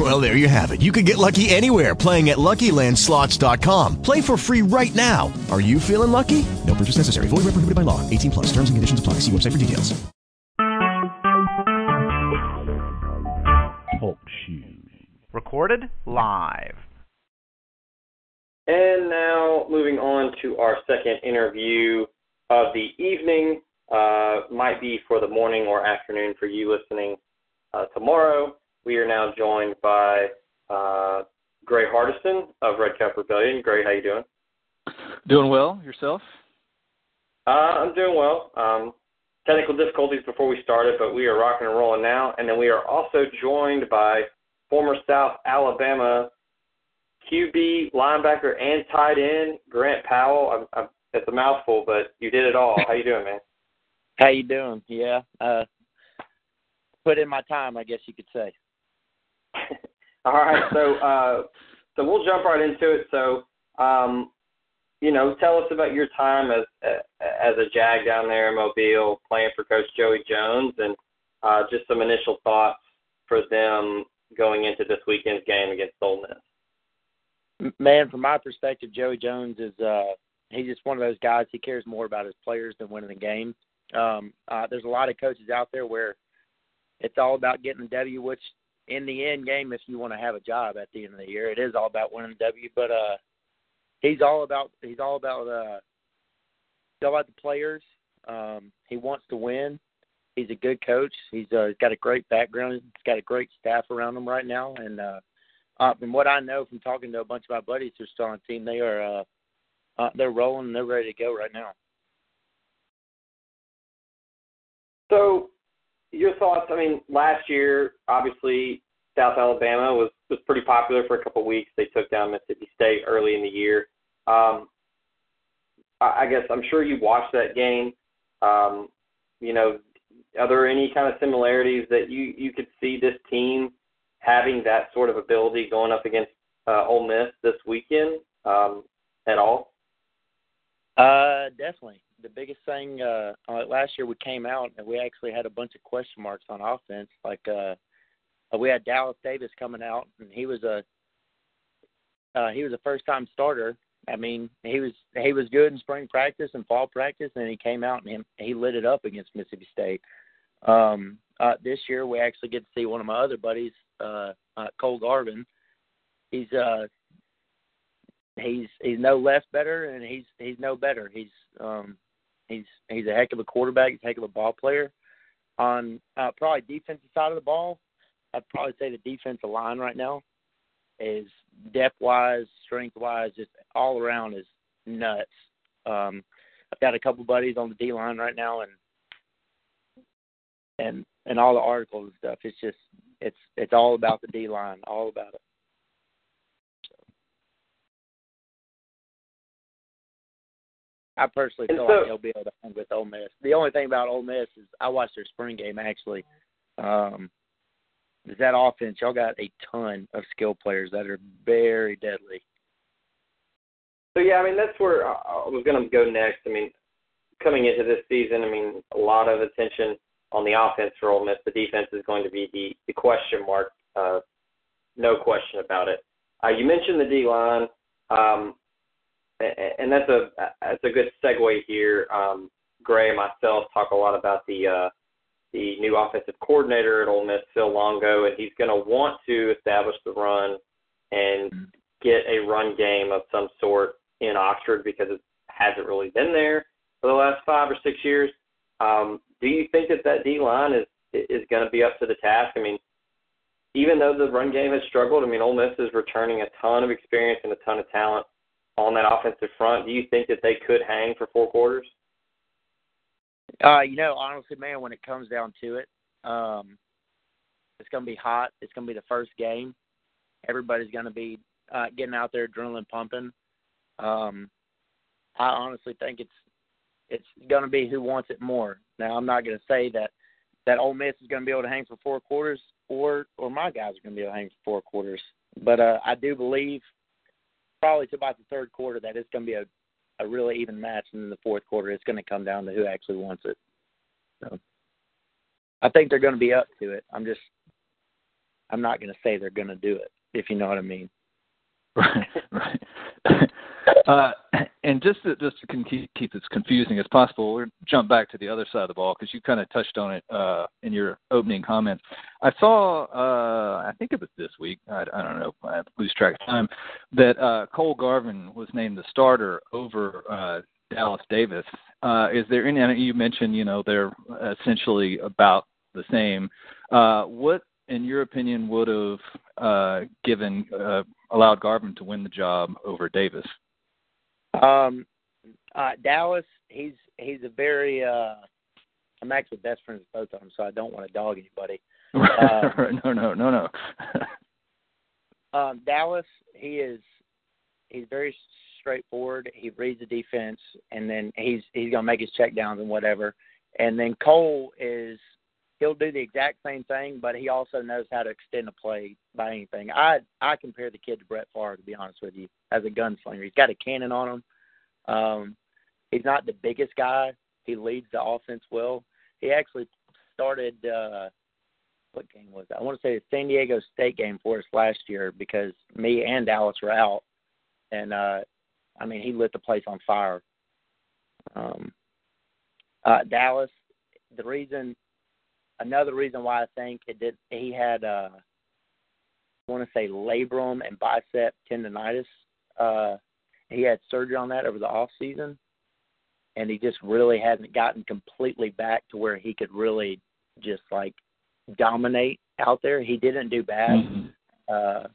Well, there you have it. You can get lucky anywhere playing at LuckyLandSlots.com. Play for free right now. Are you feeling lucky? No purchase necessary. Void where prohibited by law. 18 plus. Terms and conditions apply. See website for details. Talk shoes. Recorded live. And now moving on to our second interview of the evening. Uh, might be for the morning or afternoon for you listening uh, tomorrow. We are now joined by uh, Gray Hardison of Red Cup Rebellion. Gray, how you doing? Doing well. Yourself? Uh, I'm doing well. Um, technical difficulties before we started, but we are rocking and rolling now. And then we are also joined by former South Alabama QB, linebacker, and tight end Grant Powell. I'm, I'm, it's a mouthful, but you did it all. How you doing, man? How you doing? Yeah, uh, put in my time, I guess you could say. All right, so uh, so we'll jump right into it. So, um, you know, tell us about your time as as a Jag down there in Mobile, playing for Coach Joey Jones, and uh, just some initial thoughts for them going into this weekend's game against Ole Miss. Man, from my perspective, Joey Jones is uh, he's just one of those guys. He cares more about his players than winning the game. Um, uh, there's a lot of coaches out there where it's all about getting the W, which in the end game, if you want to have a job at the end of the year, it is all about winning the W. But uh, he's all about he's all about uh, all about the players. Um, he wants to win. He's a good coach. He's uh, he's got a great background. He's got a great staff around him right now. And uh, uh, from what I know from talking to a bunch of my buddies who are still on the team, they are uh, uh, they're rolling. and They're ready to go right now. So, your thoughts? I mean, last year, obviously, South Alabama was was pretty popular for a couple of weeks. They took down Mississippi State early in the year. Um, I, I guess I'm sure you watched that game. Um, you know, are there any kind of similarities that you you could see this team having that sort of ability going up against uh, Ole Miss this weekend um, at all? Uh, definitely. The biggest thing uh, uh, last year we came out and we actually had a bunch of question marks on offense. Like uh, we had Dallas Davis coming out and he was a uh, he was a first time starter. I mean, he was he was good in spring practice and fall practice, and he came out and he, he lit it up against Mississippi State. Um, uh, this year, we actually get to see one of my other buddies, uh, uh, Cole Garvin. He's uh, he's he's no less better, and he's he's no better. He's um, he's he's a heck of a quarterback. He's a heck of a ball player. On uh, probably defensive side of the ball, I'd probably say the defensive line right now is depth wise, strength wise, just all around is nuts. Um, I've got a couple buddies on the D line right now, and and and all the articles and stuff. It's just it's it's all about the D line, all about it. I personally feel so, like they'll be able to hang with Ole Miss. The only thing about Ole Miss is I watched their spring game actually. Um, is that offense? Y'all got a ton of skill players that are very deadly. So yeah, I mean that's where I was going to go next. I mean, coming into this season, I mean a lot of attention on the offense for Ole Miss. The defense is going to be the, the question mark. Uh, no question about it. Uh, you mentioned the D line, um, and that's a that's a good segue here. Um, Gray and myself talk a lot about the uh, the new offensive coordinator at Ole Miss, Phil Longo, and he's going to want to establish the run and get a run game of some sort in Oxford because it hasn't really been there for the last five or six years. Um, do you think that that D line is is going to be up to the task? I mean, even though the run game has struggled, I mean, Ole Miss is returning a ton of experience and a ton of talent on that offensive front. Do you think that they could hang for four quarters? Uh, you know, honestly, man, when it comes down to it, um, it's going to be hot. It's going to be the first game. Everybody's going to be uh, getting out there, adrenaline pumping. Um, I honestly think it's it's going to be who wants it more. Now I'm not going to say that that Ole Miss is going to be able to hang for four quarters, or or my guys are going to be able to hang for four quarters. But uh, I do believe probably to about the third quarter that it's going to be a a really even match, and in the fourth quarter it's going to come down to who actually wants it. So I think they're going to be up to it. I'm just I'm not going to say they're going to do it, if you know what I mean. Right, right. Uh, and just to, just to keep, this confusing as possible, we'll jump back to the other side of the ball because you kind of touched on it uh, in your opening comments. I saw, uh, I think it was this week, I, I don't know, I lose track of time, that uh, Cole Garvin was named the starter over uh, Dallas Davis. Uh, is there any? You mentioned, you know, they're essentially about the same. Uh, what in your opinion, would have uh, given uh, allowed Garvin to win the job over Davis? Um, uh, Dallas, he's he's a very. Uh, I'm actually best friends with both of them, so I don't want to dog anybody. Uh, no, no, no, no. um, Dallas, he is he's very straightforward. He reads the defense, and then he's he's gonna make his check downs and whatever. And then Cole is he'll do the exact same thing, but he also knows how to extend a play by anything. I I compare the kid to Brett Favre to be honest with you, as a gunslinger. He's got a cannon on him. Um, he's not the biggest guy. He leads the offense well. He actually started uh what game was that? I want to say the San Diego State game for us last year because me and Dallas were out, and uh I mean he lit the place on fire. Um, uh, Dallas, the reason another reason why I think it did he had uh I want to say labrum and bicep tendonitis. Uh he had surgery on that over the off season and he just really hasn't gotten completely back to where he could really just like dominate out there. He didn't do bad. Mm-hmm. Uh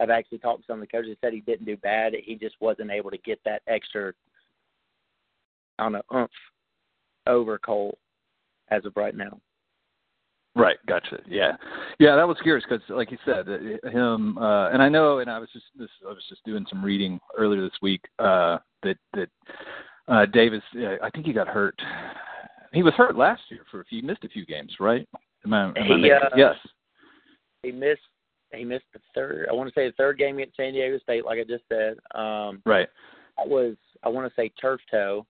I've actually talked to some of the coaches said he didn't do bad. He just wasn't able to get that extra on a oomph over Cole as of right now. Right, gotcha. Yeah, yeah, that was curious because, like you said, uh, him uh, and I know, and I was just this, I was just doing some reading earlier this week uh, that that uh, Davis, uh, I think he got hurt. He was hurt last year for a few, missed a few games, right? Am I, am he, I uh, yes. He missed. He missed the third. I want to say the third game against San Diego State, like I just said. Um, right. That was I want to say turf toe,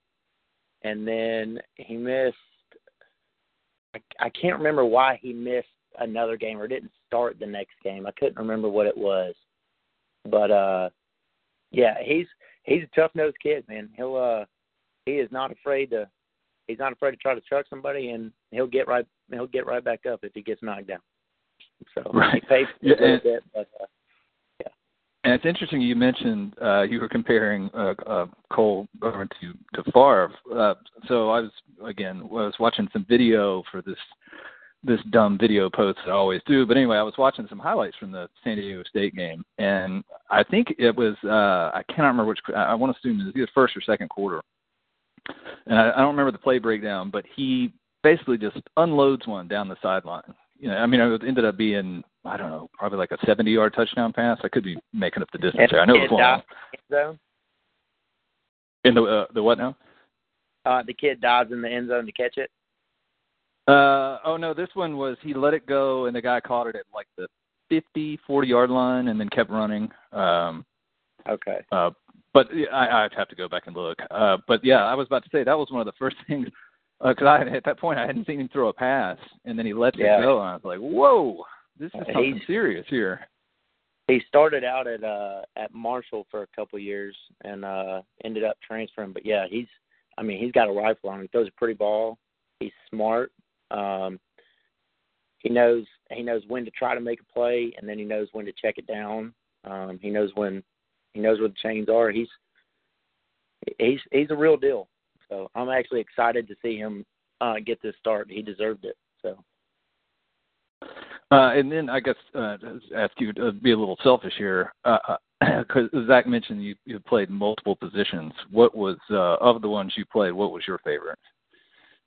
and then he missed I, I can't remember why he missed another game or didn't start the next game. I couldn't remember what it was, but uh, yeah, he's he's a tough nosed kid, man. He'll uh, he is not afraid to he's not afraid to try to chuck somebody, and he'll get right he'll get right back up if he gets knocked down. So right. he pays yeah, a little bit, but uh, and it's interesting you mentioned uh, you were comparing uh, uh, Cole Garvin to to Favre. Uh, so I was again I was watching some video for this this dumb video post that I always do. But anyway, I was watching some highlights from the San Diego State game, and I think it was uh, I cannot remember which I want to assume it was either first or second quarter, and I, I don't remember the play breakdown, but he basically just unloads one down the sideline. You know, I mean, it ended up being I don't know, probably like a 70 yard touchdown pass. I could be making up the distance there. I know it was long. Zone? In the uh, the what now? Uh, the kid dives in the end zone to catch it. Uh oh no, this one was he let it go and the guy caught it at like the 50, 40 yard line and then kept running. Um Okay. Uh but I I'd have to go back and look. Uh but yeah, I was about to say that was one of the first things because uh, I at that point I hadn't seen him throw a pass and then he let yeah. it go and I was like, "Whoa, this is something He's, serious here." He started out at uh at Marshall for a couple of years and uh ended up transferring, but yeah, he's I mean, he's got a rifle on him. He throws a pretty ball. He's smart. Um he knows he knows when to try to make a play and then he knows when to check it down. Um he knows when he knows where the chains are. He's he's he's a real deal. So I'm actually excited to see him uh, get this start. He deserved it. So. Uh, and then I guess uh, ask you to be a little selfish here, because uh, Zach mentioned you you played multiple positions. What was uh, of the ones you played? What was your favorite?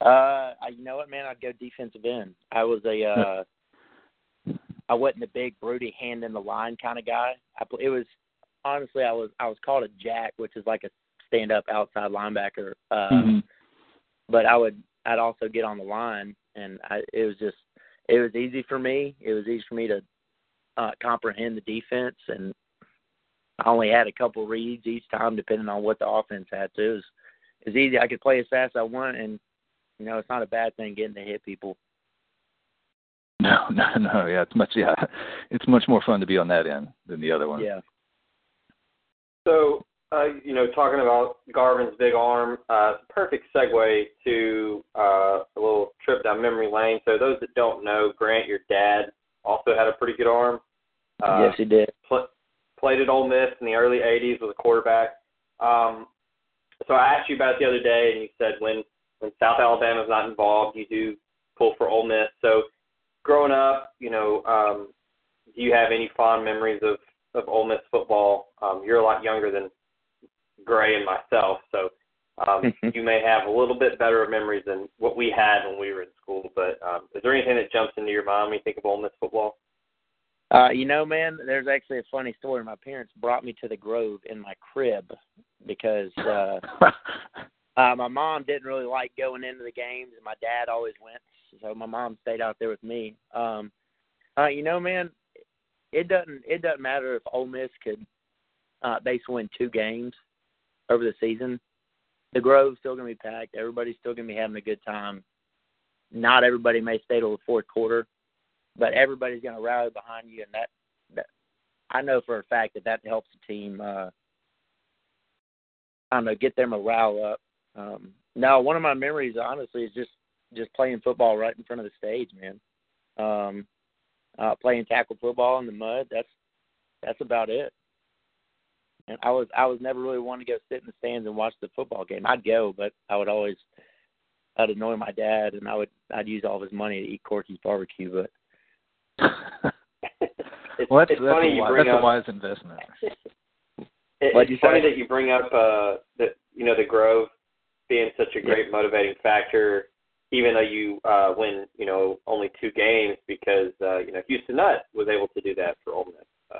Uh, you know what, man? I'd go defensive end. I was a uh, I wasn't a big broody hand in the line kind of guy. I it was honestly I was I was called a jack, which is like a stand up outside linebacker. Uh, mm-hmm. But I would I'd also get on the line, and I, it was just it was easy for me. It was easy for me to uh, comprehend the defense, and I only had a couple reads each time, depending on what the offense had to. It was, it was easy. I could play as fast as I want, and you know, it's not a bad thing getting to hit people. No, no, no. Yeah, it's much. Yeah, it's much more fun to be on that end than the other one. Yeah. So, uh, you know, talking about Garvin's big arm, uh, perfect segue to uh, a little trip down memory lane. So, those that don't know, Grant, your dad also had a pretty good arm. Uh, yes, he did. Pl- played at Ole Miss in the early '80s with a quarterback. Um, so, I asked you about it the other day, and you said when when South Alabama's not involved, you do pull for Ole Miss. So, growing up, you know, um, do you have any fond memories of of Ole Miss football? Um, you're a lot younger than Gray and myself, so um, you may have a little bit better memories than what we had when we were in school. But um, is there anything that jumps into your mind when you think of Ole Miss football? Uh, you know, man, there's actually a funny story. My parents brought me to the Grove in my crib because uh, uh, my mom didn't really like going into the games, and my dad always went. So my mom stayed out there with me. Um, uh, you know, man, it doesn't it doesn't matter if Ole Miss could uh, basically win two games over the season. The Grove's still going to be packed. Everybody's still going to be having a good time. Not everybody may stay till the fourth quarter, but everybody's going to rally behind you, and that that I know for a fact that that helps the team. Uh, I don't know, get their morale up. Um, now, one of my memories, honestly, is just just playing football right in front of the stage, man. Um, uh, playing tackle football in the mud. That's that's about it. And I was I was never really one to go sit in the stands and watch the football game. I'd go, but I would always I'd annoy my dad, and I would I'd use all of his money to eat Corky's barbecue. But it's, well, that's, it's that's, funny a, you wise, bring that's up. a wise investment. It, it's funny say? that you bring up uh, that you know the Grove being such a great motivating factor, even though you uh, win you know only two games because uh, you know Houston Nutt was able to do that for Ole Miss. Uh,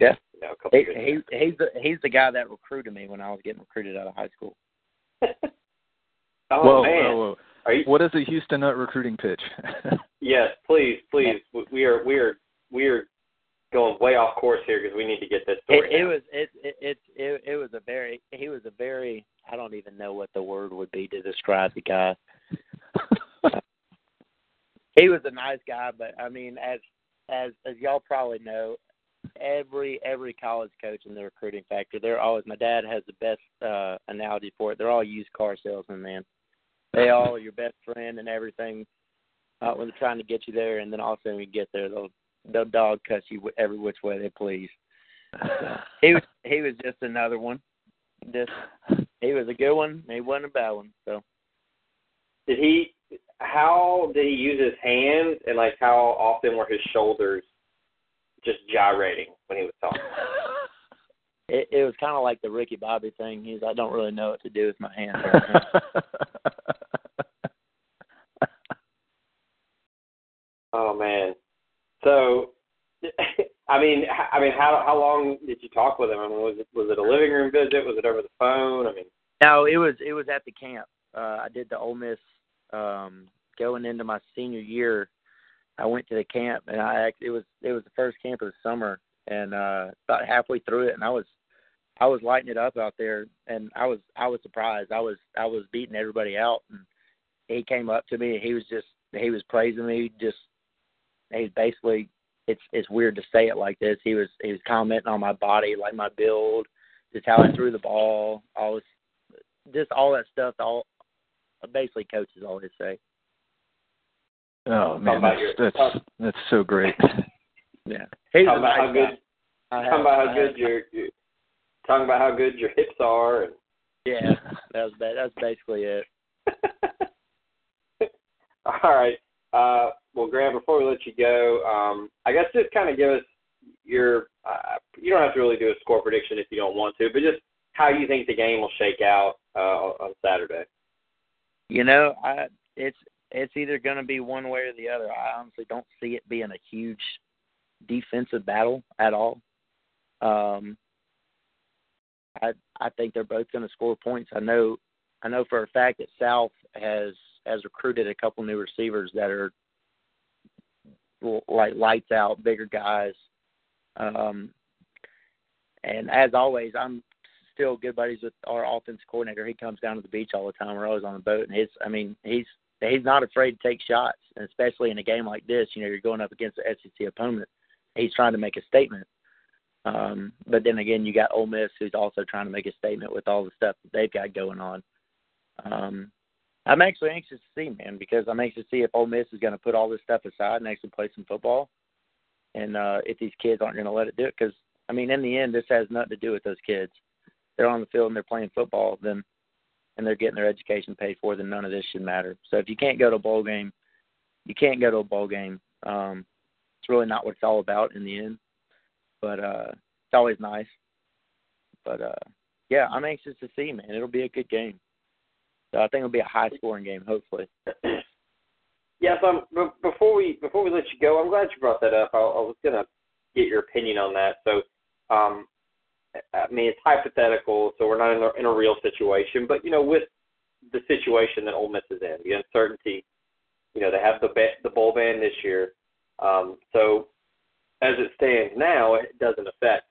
Yeah. You know, a couple he, years he he's the he's the guy that recruited me when I was getting recruited out of high school. oh whoa, man, whoa, whoa. are you? What is a Houston Nutt recruiting pitch? Yes, please, please. We- We are we are we are going way off course here because we need to get this story. It, it was it it it it it was a very he was a very I don't even know what the word would be to describe the guy. he was a nice guy, but I mean, as as as y'all probably know, every every college coach in the recruiting factor, they're always. My dad has the best uh analogy for it. They're all used car salesmen, man. They all are your best friend and everything uh, when they're trying to get you there, and then also when you get there, they'll they'll dog cuss you every which way they please. he was he was just another one. Just he was a good one. He wasn't a bad one. So Did he? How did he use his hands, and like how often were his shoulders just gyrating when he was talking? it, it was kind of like the Ricky Bobby thing. He's I don't really know what to do with my hands. Right. Oh man. So, I mean, I mean, how how long did you talk with him? I mean, was it was it a living room visit? Was it over the phone? I mean, no, it was it was at the camp. Uh, I did the Ole Miss um, going into my senior year. I went to the camp, and I it was it was the first camp of the summer, and uh, about halfway through it, and I was I was lighting it up out there, and I was I was surprised. I was I was beating everybody out, and he came up to me, and he was just he was praising me. Just he's basically it's it's weird to say it like this. He was he was commenting on my body, like my build, just how I threw the ball, all this, just all that stuff. All basically coaches always say. Oh man, that's your- that's that's so great. Yeah, he's talking about how good guy. Talking about I how have- good your, your talking about how good your hips are. And Yeah, that was ba- that's basically it. All right. Uh, well, Graham, before we let you go, um, I guess just kind of give us your. Uh, you don't have to really do a score prediction if you don't want to, but just how you think the game will shake out uh, on Saturday. You know, I it's it's either going to be one way or the other. I honestly don't see it being a huge defensive battle at all. Um, I I think they're both going to score points. I know I know for a fact that South has has recruited a couple new receivers that are like lights out, bigger guys. Um, and as always, I'm still good buddies with our offense coordinator. He comes down to the beach all the time. We're always on the boat, and his I mean he's he's not afraid to take shots, and especially in a game like this. You know, you're going up against an SEC opponent. He's trying to make a statement. Um, but then again, you got Ole Miss, who's also trying to make a statement with all the stuff that they've got going on. Um, I'm actually anxious to see, man, because I'm anxious to see if Ole Miss is going to put all this stuff aside and actually play some football, and uh, if these kids aren't going to let it do it. Because I mean, in the end, this has nothing to do with those kids. They're on the field and they're playing football, then and they're getting their education paid for, then none of this should matter. So if you can't go to a bowl game, you can't go to a bowl game. Um, it's really not what it's all about in the end. But uh, it's always nice. But uh, yeah, I'm anxious to see, man. It'll be a good game. So I think it'll be a high scoring game, hopefully. Yes, um, before we before we let you go, I'm glad you brought that up. I, I was gonna get your opinion on that. So, um, I mean, it's hypothetical, so we're not in a, in a real situation. But you know, with the situation that Ole Miss is in, the uncertainty, you know, they have the the bowl ban this year. Um, so, as it stands now, it doesn't affect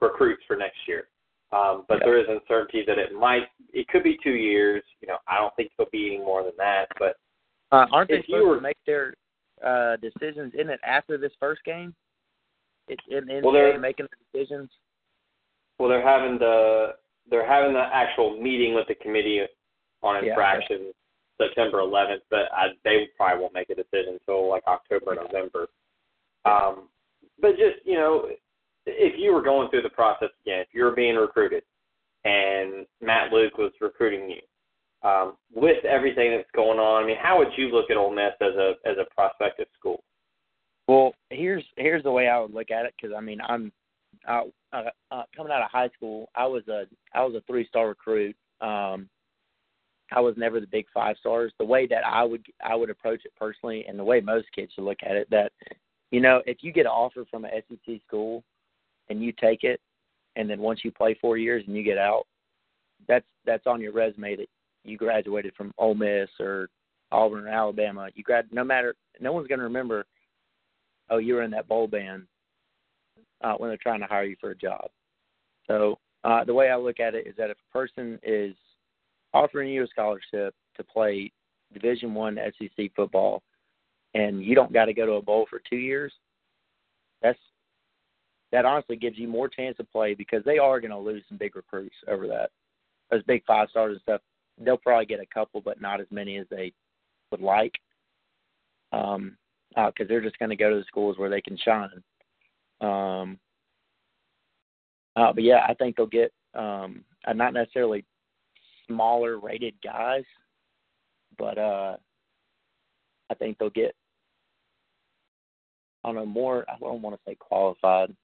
recruits for next year. Um, but yeah. there is uncertainty that it might, it could be two years. You know, I don't think it'll be any more than that. But uh, aren't they supposed were, to make their uh, decisions in it after this first game? It, in, in well, they're making the decisions. Well, they're having the they're having the actual meeting with the committee on infractions yeah, September 11th, but I, they probably won't make a decision until like October, November. Um, but just you know, if you were going through the process again, if you were being recruited, and Matt Luke was recruiting you, um, with everything that's going on, I mean, how would you look at Ole Miss as a as a prospective school? Well, here's here's the way I would look at it because I mean I'm uh, uh, coming out of high school, I was a I was a three star recruit. Um, I was never the big five stars. The way that I would I would approach it personally, and the way most kids should look at it, that you know, if you get an offer from an SEC school and you take it, and then once you play four years and you get out, that's that's on your resume that you graduated from Ole Miss or Auburn or Alabama. You grad no matter no one's going to remember. Oh, you were in that bowl band uh, when they're trying to hire you for a job. So uh, the way I look at it is that if a person is offering you a scholarship to play Division One SEC football, and you don't got to go to a bowl for two years, that's that honestly gives you more chance to play because they are going to lose some big recruits over that. Those big five stars and stuff, they'll probably get a couple, but not as many as they would like, um, because uh, they're just going to go to the schools where they can shine. Um, uh, but yeah, I think they'll get um, uh, not necessarily smaller rated guys, but uh, I think they'll get don't know more. I don't want to say qualified.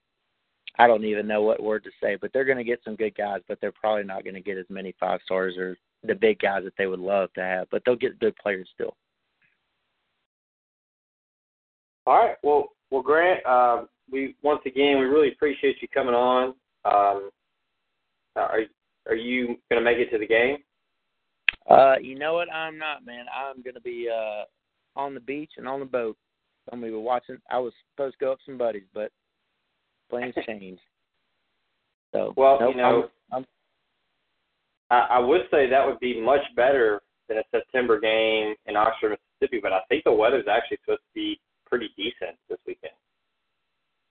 I don't even know what word to say, but they're going to get some good guys, but they're probably not going to get as many five stars or the big guys that they would love to have, but they'll get good players still. All right. Well, well, Grant, uh, we once again we really appreciate you coming on. Um, are are you going to make it to the game? Uh, you know what? I'm not, man. I'm going to be uh on the beach and on the boat. I'm going to be watching. I was supposed to go up some buddies, but plans changed. So well, nope, you know, I'm, I'm, I, I would say that would be much better than a September game in Oxford, Mississippi. But I think the weather's actually supposed to be pretty decent this weekend.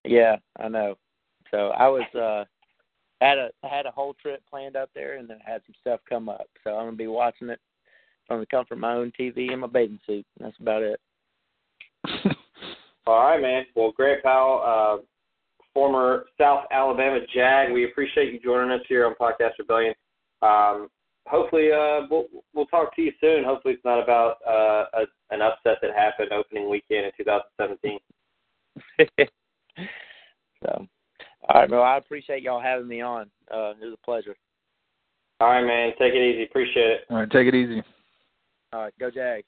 Yeah, I know. So I was uh had a had a whole trip planned up there and then had some stuff come up. So I'm gonna be watching it from the comfort of my own TV in my bathing suit. That's about it. All right, man. Well, Grant Powell, uh, former South Alabama Jag, we appreciate you joining us here on Podcast Rebellion. Um, hopefully, uh, we'll we'll talk to you soon. Hopefully, it's not about uh, a, an upset that happened opening weekend in 2017. so, all right, bro. I appreciate y'all having me on. Uh, it was a pleasure. All right, man. Take it easy. Appreciate it. All right, take it easy. All right, go Jags.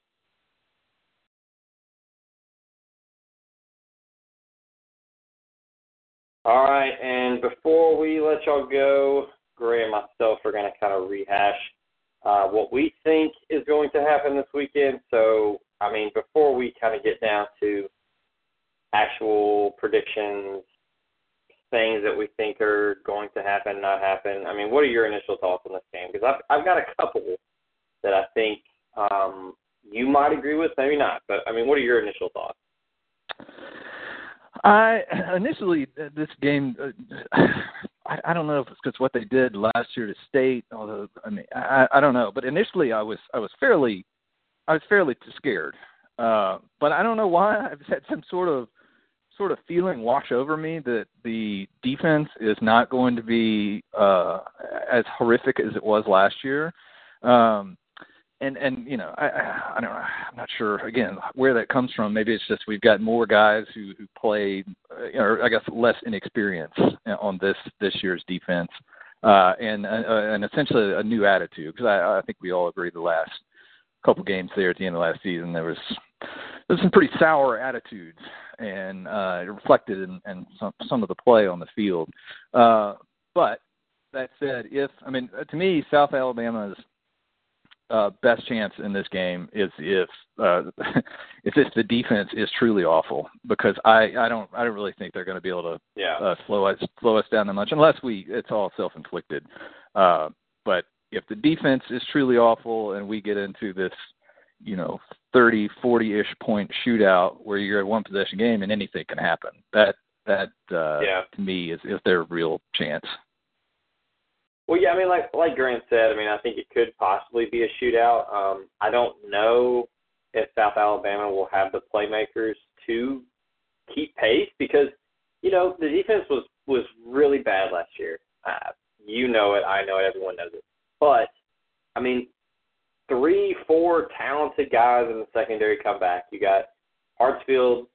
All right, and before we let y'all go, Gray and myself are going to kind of rehash uh, what we think is going to happen this weekend. So, I mean, before we kind of get down to actual predictions, things that we think are going to happen, not happen. I mean, what are your initial thoughts on this game? Because I've I've got a couple that I think um, you might agree with, maybe not. But I mean, what are your initial thoughts? I initially this game, uh, I, I don't know if it's because what they did last year to state. Although I mean, I, I don't know. But initially, I was I was fairly I was fairly scared. Uh, but I don't know why I've had some sort of sort of feeling wash over me that the defense is not going to be uh, as horrific as it was last year. Um, and and you know I I don't know I'm not sure again where that comes from. Maybe it's just we've got more guys who who played uh, or I guess less inexperience on this this year's defense uh, and uh, and essentially a new attitude because I I think we all agree the last couple games there at the end of last season there was there was some pretty sour attitudes and uh, it reflected in, in some some of the play on the field. Uh, but that said, if I mean to me South Alabama's uh, best chance in this game is if uh, if if the defense is truly awful because I I don't I don't really think they're going to be able to yeah. uh, slow us slow us down that much unless we it's all self inflicted. Uh, but if the defense is truly awful and we get into this you know 30 40 ish point shootout where you're a one possession game and anything can happen that that uh, yeah. to me is is their real chance. Well, yeah, I mean, like like Grant said, I mean, I think it could possibly be a shootout. Um, I don't know if South Alabama will have the playmakers to keep pace because you know the defense was was really bad last year. Uh, you know it, I know it, everyone knows it. But I mean, three, four talented guys in the secondary come back. You got Hartsfield,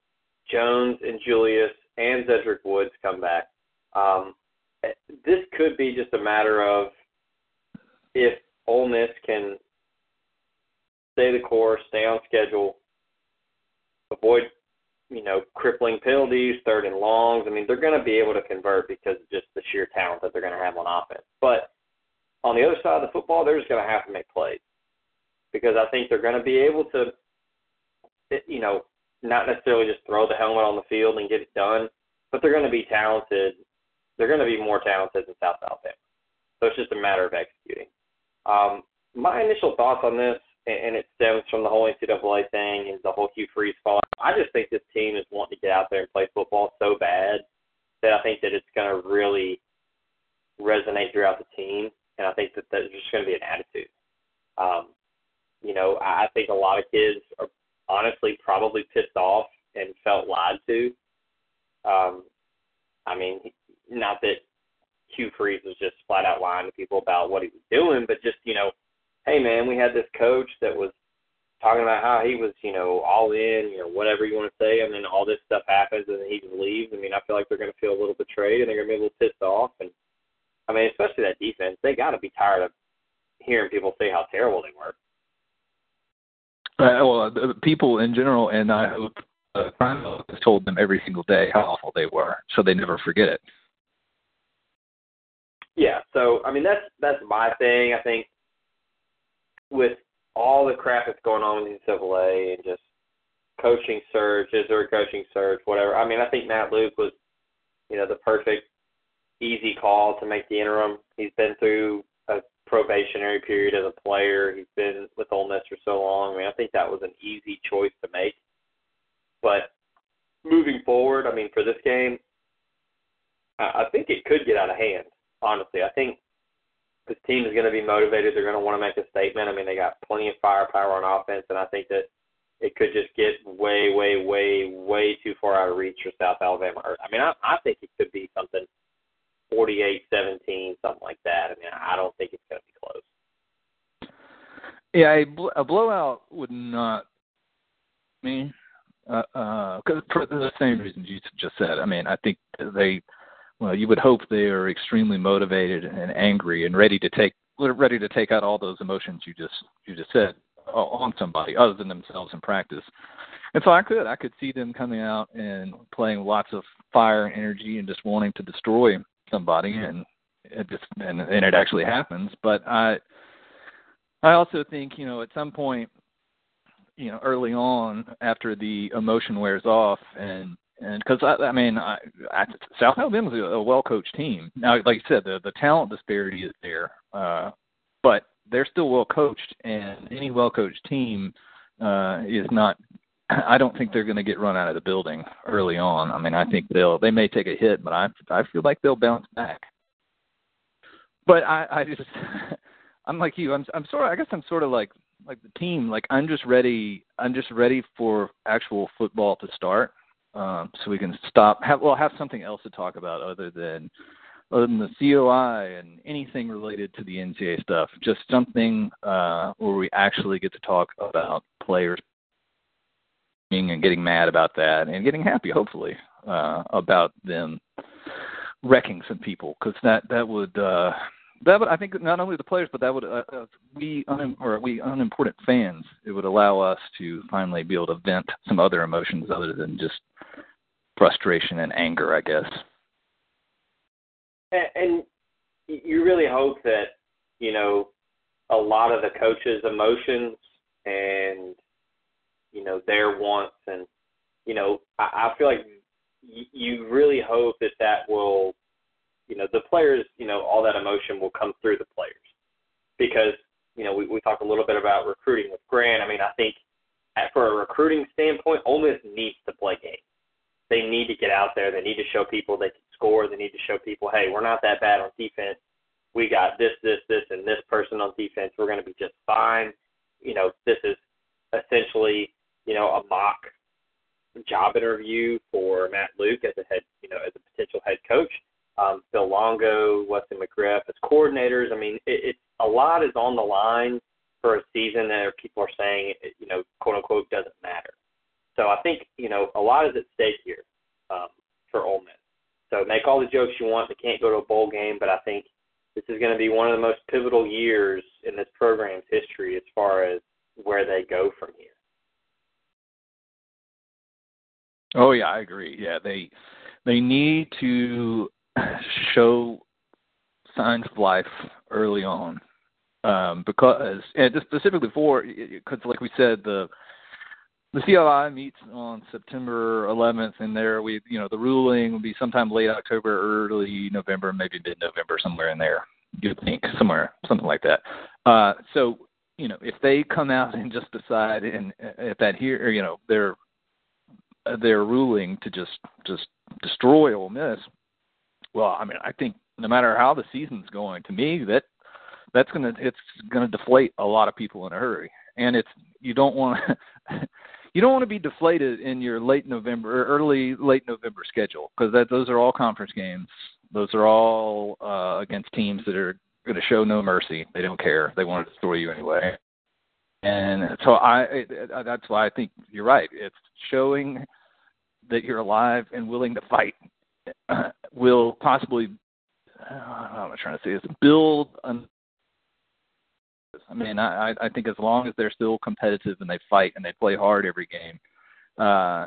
Jones, and Julius, and Zedrick Woods come back. Um, this could be just a matter of if Ole Miss can stay the course, stay on schedule, avoid you know crippling penalties, third and longs. I mean, they're going to be able to convert because of just the sheer talent that they're going to have on offense. But on the other side of the football, they're just going to have to make plays because I think they're going to be able to, you know, not necessarily just throw the helmet on the field and get it done, but they're going to be talented they're going to be more talented than South Alabama. So it's just a matter of executing. Um, my initial thoughts on this, and it stems from the whole NCAA thing and the whole Hugh Freeze fall. I just think this team is wanting to get out there and play football so bad that I think that it's going to really resonate throughout the team, and I think that there's just going to be an attitude. Um, you know, I think a lot of kids are honestly probably pissed off and felt lied to. Um, I mean, not that Hugh Freeze was just flat out lying to people about what he was doing, but just, you know, hey man, we had this coach that was talking about how he was, you know, all in, you know, whatever you want to say, and then all this stuff happens and then he just leaves. I mean, I feel like they're going to feel a little betrayed and they're going to be a little pissed off. And I mean, especially that defense, they got to be tired of hearing people say how terrible they were. Uh, well, people in general, and I hope uh, has told them every single day how awful they were, so they never forget it. Yeah, so I mean that's that's my thing. I think with all the crap that's going on with the NCAA and just coaching search, is there a coaching search, whatever. I mean, I think Matt Luke was, you know, the perfect easy call to make the interim. He's been through probationary period as a player. He's been with Ole Miss for so long. I mean, I think that was an easy choice to make. But moving forward, I mean, for this game, I think it could get out of hand honestly. I think this team is going to be motivated. They're going to want to make a statement. I mean, they got plenty of firepower on offense, and I think that it could just get way, way, way, way too far out of reach for South Alabama. I mean, I, I think it could be something 48-17, something like that. I mean, I don't think it's going to be close. Yeah, a, bl- a blowout would not mean uh, uh, cause for the same reasons you just said. I mean, I think they well, you would hope they are extremely motivated and angry and ready to take ready to take out all those emotions you just you just said on somebody other than themselves in practice. And so I could I could see them coming out and playing lots of fire and energy and just wanting to destroy somebody and it just and, and it actually happens. But I I also think you know at some point, you know, early on after the emotion wears off, and and because I, I mean, I, I, South Alabama's a, a well coached team. Now, like you said, the the talent disparity is there, uh, but they're still well coached, and any well coached team uh, is not. I don't think they're going to get run out of the building early on. I mean, I think they'll they may take a hit, but I I feel like they'll bounce back. But I I just I'm like you. I'm I'm sort of I guess I'm sort of like like the team. Like I'm just ready. I'm just ready for actual football to start, um, so we can stop. Have well have something else to talk about other than other than the COI and anything related to the NCAA stuff. Just something uh, where we actually get to talk about players and getting mad about that and getting happy, hopefully, uh, about them wrecking some people. Because that that would uh, that would I think not only the players but that would uh, uh, we un, or we unimportant fans it would allow us to finally be able to vent some other emotions other than just frustration and anger, I guess. And, and you really hope that you know a lot of the coaches' emotions and you know their wants and you know I, I feel like y- you really hope that that will you know the players you know all that emotion will come through the players because you know we we talked a little bit about recruiting with Grant. I mean I think at, for a recruiting standpoint, Ole Miss needs to play games. They need to get out there. They need to show people they can score. They need to show people, hey, we're not that bad on defense. We got this, this, this, and this person on defense. We're going to be just fine. You know, this is essentially, you know, a mock job interview for Matt Luke as a head, you know, as a potential head coach. Um, Phil Longo, Wesley McGriff as coordinators. I mean, it, it's a lot is on the line for a season that people are saying, you know, quote unquote, doesn't matter. So I think you know a lot is at stake here um, for Ole Miss. So make all the jokes you want. They can't go to a bowl game, but I think this is going to be one of the most pivotal years in this program's history as far as where they go from here. Oh yeah, I agree. Yeah, they they need to show signs of life early on um, because and just specifically for because like we said the the COI meets on September 11th, and there we, you know, the ruling will be sometime late October, early November, maybe mid-November, somewhere in there. You think somewhere, something like that. Uh, so, you know, if they come out and just decide, and at that here, you know, their their ruling to just just destroy Ole Miss, well, I mean, I think no matter how the season's going, to me that that's gonna it's gonna deflate a lot of people in a hurry, and it's you don't want to you don't want to be deflated in your late November early late November schedule because that those are all conference games. Those are all uh, against teams that are going to show no mercy. They don't care. They want to destroy you anyway. And so I that's why I think you're right. It's showing that you're alive and willing to fight will possibly uh, how am I trying to say this build an I mean, I I think as long as they're still competitive and they fight and they play hard every game, uh,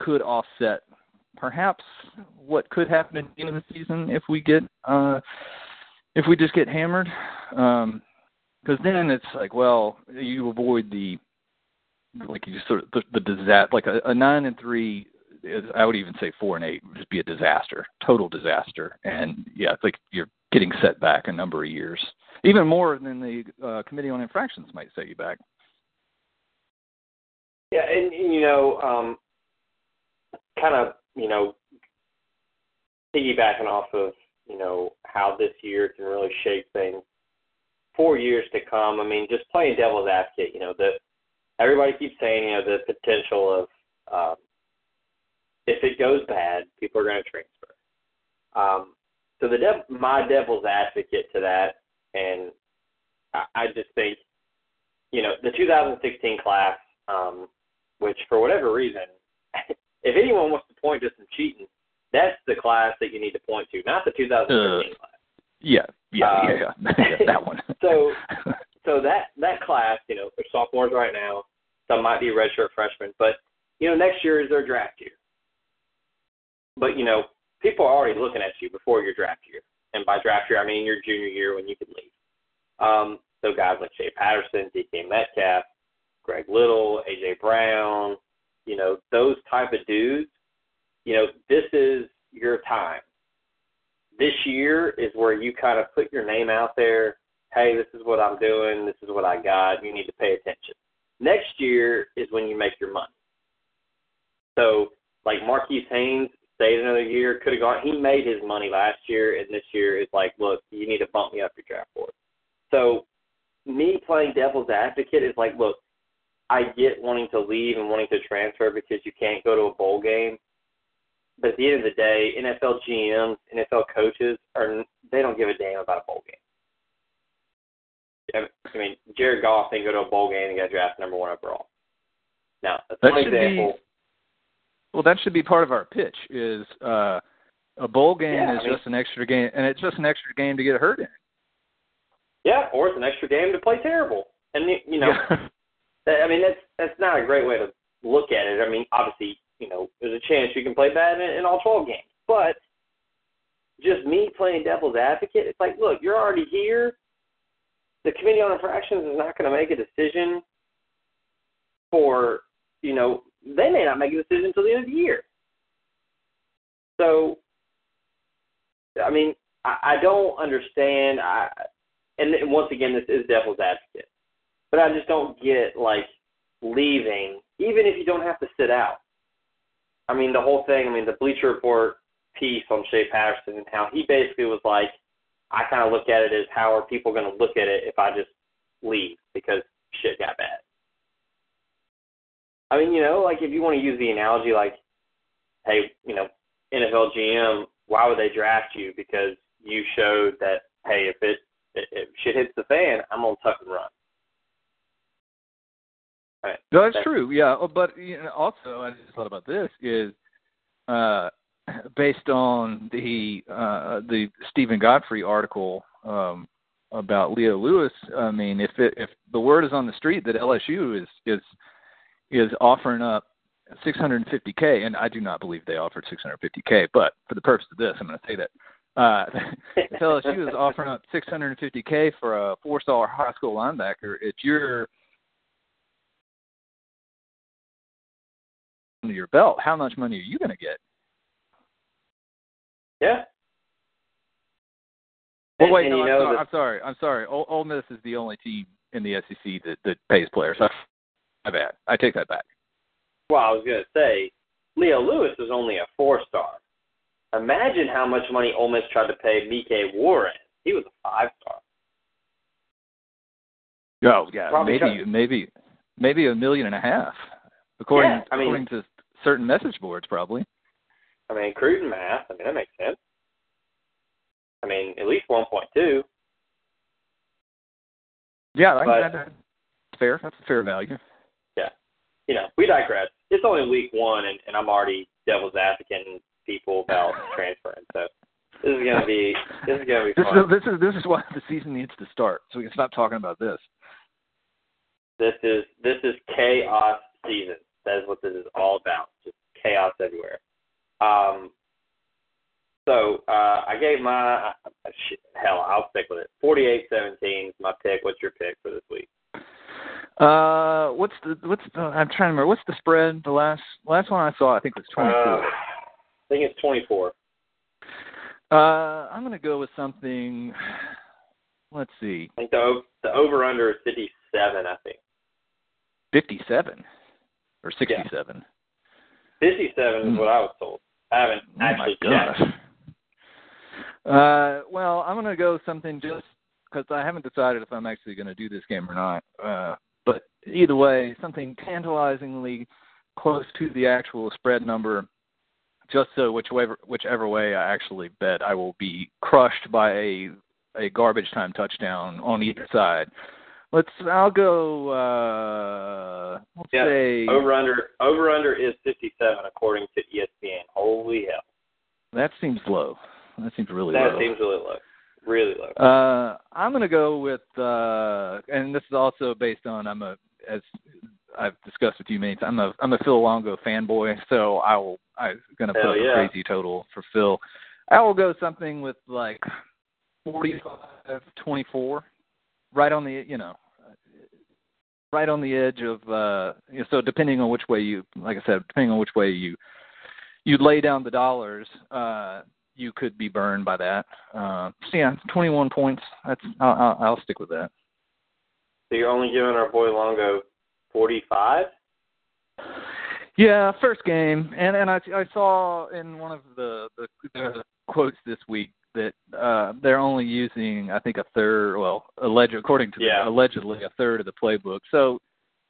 could offset perhaps what could happen at the end of the season if we get uh, if we just get hammered. Um, because then it's like, well, you avoid the like you sort of the, the disaster, like a, a nine and three. Is, I would even say four and eight would just be a disaster, total disaster. And yeah, it's like you're getting set back a number of years even more than the uh, Committee on Infractions might set you back. Yeah, and you know, um, kind of, you know, piggybacking off of you know how this year can really shape things for years to come. I mean, just playing devil's advocate, you know, the everybody keeps saying, you know, the potential of um, if it goes bad, people are going to transfer. Um, so the dev- my devil's advocate to that and I, I just think, you know, the 2016 class, um, which for whatever reason, if anyone wants to point to some cheating, that's the class that you need to point to, not the 2013 uh, class. Yeah, yeah, um, yeah, yeah, that one. so, so that that class, you know, they're sophomores right now. Some might be redshirt freshmen, but you know, next year is their draft year. But you know, people are already looking at you before your draft year and by draft year I mean your junior year when you could leave. Um, so guys like Shea Patterson, DK Metcalf, Greg Little, AJ Brown, you know, those type of dudes, you know, this is your time. This year is where you kind of put your name out there. Hey, this is what I'm doing. This is what I got. You need to pay attention. Next year is when you make your money. So, like Marquis Haynes stayed another year, could have gone. He made his money last year, and this year is like, look, you need to bump me up your draft board. So, me playing devil's advocate is like, look, I get wanting to leave and wanting to transfer because you can't go to a bowl game. But at the end of the day, NFL GMs, NFL coaches are they don't give a damn about a bowl game. I mean, Jared Goff didn't go to a bowl game and got drafted number one overall. Now, that's That one example. be well. That should be part of our pitch. Is uh, a bowl game Yeah, is I mean- just an extra game, and it's just an extra game to get hurt in. Yeah, or it's an extra game to play terrible. And you- you know, I mean that's that's not a great way to look at it. I mean, obviously, you know, there's a chance you can play bad in, in all 12 games, but just me playing devil's advocate, it's like, look, you're already here. The committee on infractions is not going to make a decision for, you know, they may not make a decision until the end of the year. So, I mean, I, I don't understand. I, and once again, this is devil's advocate, but I just don't get like leaving, even if you don't have to sit out. I mean, the whole thing. I mean, the Bleacher Report piece on Shea Patterson and how he basically was like, I kind of look at it as how are people going to look at it if I just leave because shit got bad. I mean, you know, like if you want to use the analogy, like, hey, you know, NFL GM, why would they draft you? Because you showed that, hey, if it if shit hits the fan, I'm gonna tuck and run. Right. No, that's That- true. Yeah, Oh, but you know, also I just thought about this is uh, based on the uh, the Steven Godfrey article um, about Leo Lewis. I mean, if it, if the word is on the street that LSU is is is offering up 650k, and I do not believe they offered 650k, but for the purpose of this, I'm going to say that. Uh, if LSU is offering up 650k for a four-star high school linebacker, if you're under your belt, how much money are you going to get? Yeah. Oh, well, wait, and no, you I'm, that- I'm sorry. I'm sorry. Ole, Ole Miss is the only team in the SEC that that pays players. My bad. I take that back. Well, I was gonna say, Leo Lewis was only a four star. Imagine how much money Ole Miss tried to pay Mike Warren. He was a five star. Oh, yeah, Probably maybe cut- maybe maybe a million and a half, according Yeah, I mean- according to certain message boards, probably. I mean, Cruton math. I mean, that makes sense. I mean, at least one point two. Yeah, I, But- that, that's fair. That's a fair value. Yeah. You know, we digress. It's only week one, and, and I'm already devil's advocating people about transferring. So this is gonna be this is gonna be This fun. is this is this is why the season needs to start, so we can stop talking about this. This is this is chaos season. That is what this is all about. Just chaos everywhere. Um. So uh, I gave my uh, shit, hell. I'll stick with it. Forty-eight seventeen is my pick. What's your pick for this week? Uh, what's the what's the? I'm trying to remember. What's the spread? The last last one I saw, I think was 24. Uh, I think it's twenty-four. Uh, I'm going to go with something. Let's see, I think the the over/under is fifty-seven. I think 57 or 67. fifty-seven is Hmm. what I was told. I haven't Oh actually my checked. Uh, well, I'm going to go something just because I haven't decided if I'm actually going to do this game or not. Uh, but either way, something tantalizingly close to the actual spread number, just so whichever whichever way I actually bet, I will be crushed by a a garbage time touchdown on either side. Let's. I'll go. Uh, let's Yeah, say Over/under over/under is fifty-seven according to ESPN. Holy hell! that seems low. That seems really That low. That seems really low. Really low. Uh, I'm going to go with, uh, and this is also based on I'm a as I've discussed with you many times. I'm a I'm a Phil Longo fanboy, so I will I'm going to Hell put yeah. a crazy total for Phil. I will go something with like 45 24. Right on the you know right on the edge of uh you know, so depending on which way you like I said depending on which way you you lay down the dollars uh you could be burned by that. Uh so yeah 21 points. That's I'll, I'll I'll stick with that. So you're only giving our boy Longo 45? Yeah, first game, and and I I saw in one of the the, the quotes this week that uh they're only using I think a third, well, alleged according to Yeah. the, allegedly a third of the playbook. So,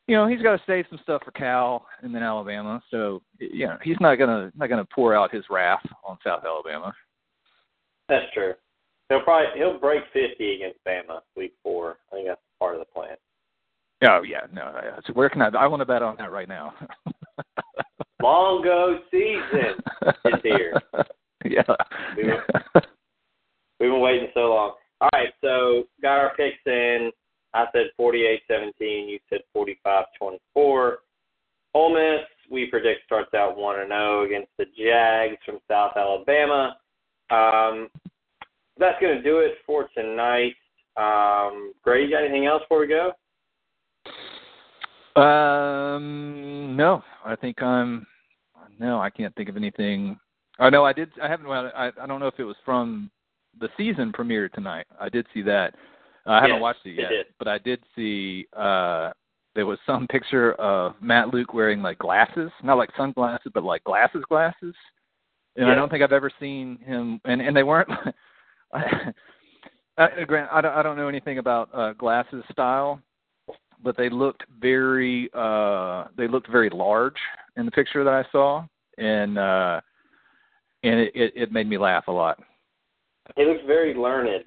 you know, he's got to save some stuff for Cal and then Alabama. So, you know, he's not gonna not gonna pour out his wrath on South Alabama. That's true. He'll probably he'll break 50 against Bama week four. I think that's part of the plan. Oh yeah, no. So where can I? I want to bet on that right now. Longo season is here. Yeah. We We've been waiting so long. All right, so got our picks in. I said 48-17. You said 45-24. Ole Miss, we predict starts out 1 and 0 against the Jags from South Alabama. Um, that's going to do it for tonight. Um, Gray, you got anything else before we go? Um, no, I think I'm. No, I can't think of anything. Oh no, I did. I haven't. I I don't know if it was from the season premiere tonight. I did see that. Uh, I haven't watched it it yet, did. but I did see. uh There was some picture of Matt Luke wearing like glasses, not like sunglasses, but like glasses, glasses. And I don't think I've ever seen him. And and they weren't. I, I, Grant, I don't, I don't know anything about uh, glasses style, but they looked very uh they looked very large in the picture that I saw and uh and it it, it made me laugh a lot. It looks very learned.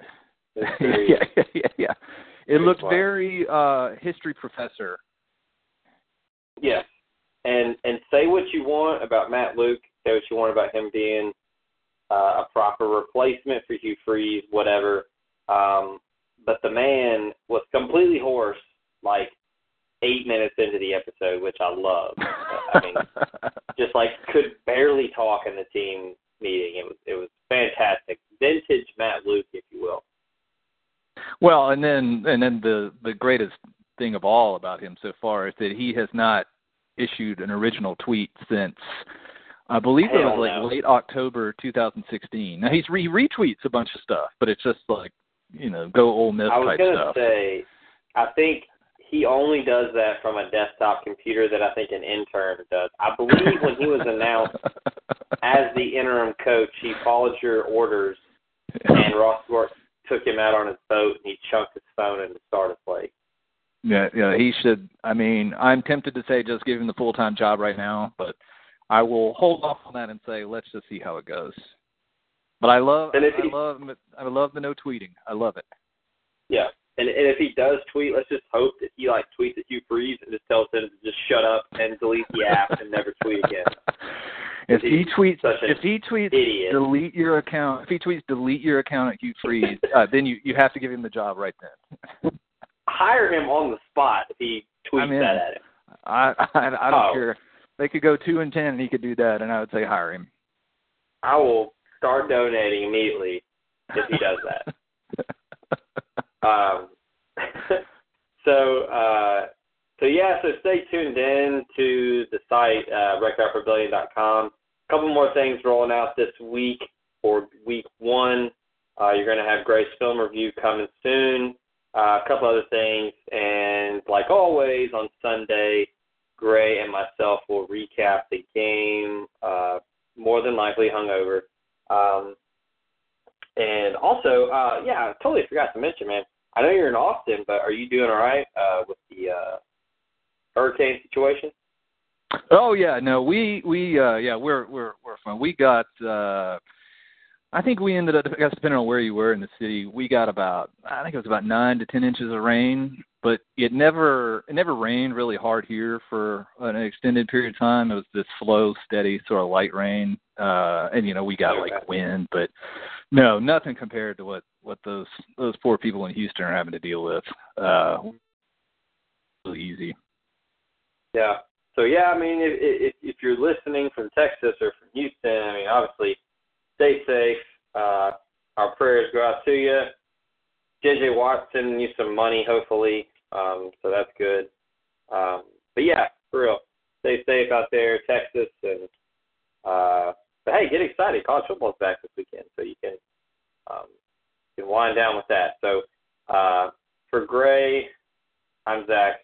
Yeah, yeah, yeah, yeah. It looked smart. very uh history professor. Yeah. And and say what you want about Matt Luke, say what you want about him being uh, a proper replacement for Hugh Freeze, whatever. Um, but the man was completely hoarse like eight minutes into the episode, which I love. I mean, just like could barely talk in the team meeting. It was it was fantastic, vintage Matt Luke, if you will. Well, and then and then the the greatest thing of all about him so far is that he has not issued an original tweet since I believe it was like late October 2016. Now he's re- he retweets a bunch of stuff, but it's just like you know go Ole Miss I was type gonna stuff. say, I think he only does that from a desktop computer that I think an intern does. I believe when he was announced as the interim coach, he followed your orders, and Ross took him out on his boat, and he chunked his phone in the starter plate. Yeah, yeah, he should. I mean, I'm tempted to say just give him the full time job right now, but I will hold off on that and say let's just see how it goes. But I love, And if I he- love, I love the no tweeting. I love it. Yeah. And, and if he does tweet, let's just hope that he like tweets at Hugh Freeze and just tells him to just shut up and delete the app and never tweet again. If he tweets, if he tweets, idiot. delete your account. If he tweets, delete your account at Hugh Freeze, uh, then you you have to give him the job right then. Hire him on the spot if he tweets that at him. I I, I don't Oh. care. They could go two and ten, and he could do that, and I would say hire him. I will start donating immediately if he does that. Um, so, uh, so yeah, so stay tuned in to the site, uh, redcuprebellion.com. A couple more things rolling out this week for week one. Uh, you're going to have Grace Film Review coming soon. Uh, a couple other things. And like always on Sunday, Gray and myself will recap the game, uh, more than likely hungover. Um, and also, uh, yeah, I totally forgot to mention, man. I know you're in Austin, but are you doing all right uh, with the uh, hurricane situation? Oh yeah, no, we we uh yeah, we're we're we're fine. We got uh I think we ended up I guess depending on where you were in the city, we got about I think it was about nine to ten inches of rain. But it never it never rained really hard here for an extended period of time. It was this slow, steady sort of light rain. Uh and you know, we got like wind, but no, nothing compared to what what those those poor people in Houston are having to deal with. Uh really easy. Yeah. So yeah, I mean, if, if if you're listening from Texas or from Houston, I mean, obviously, stay safe. Uh, our prayers go out to you. JJ sending you some money, hopefully. Um, so that's good. Um, but yeah, for real, stay safe out there, Texas, and uh, but hey, get excited! College football's back this weekend, so you can um, you can wind down with that. So uh, for Gray, I'm Zach.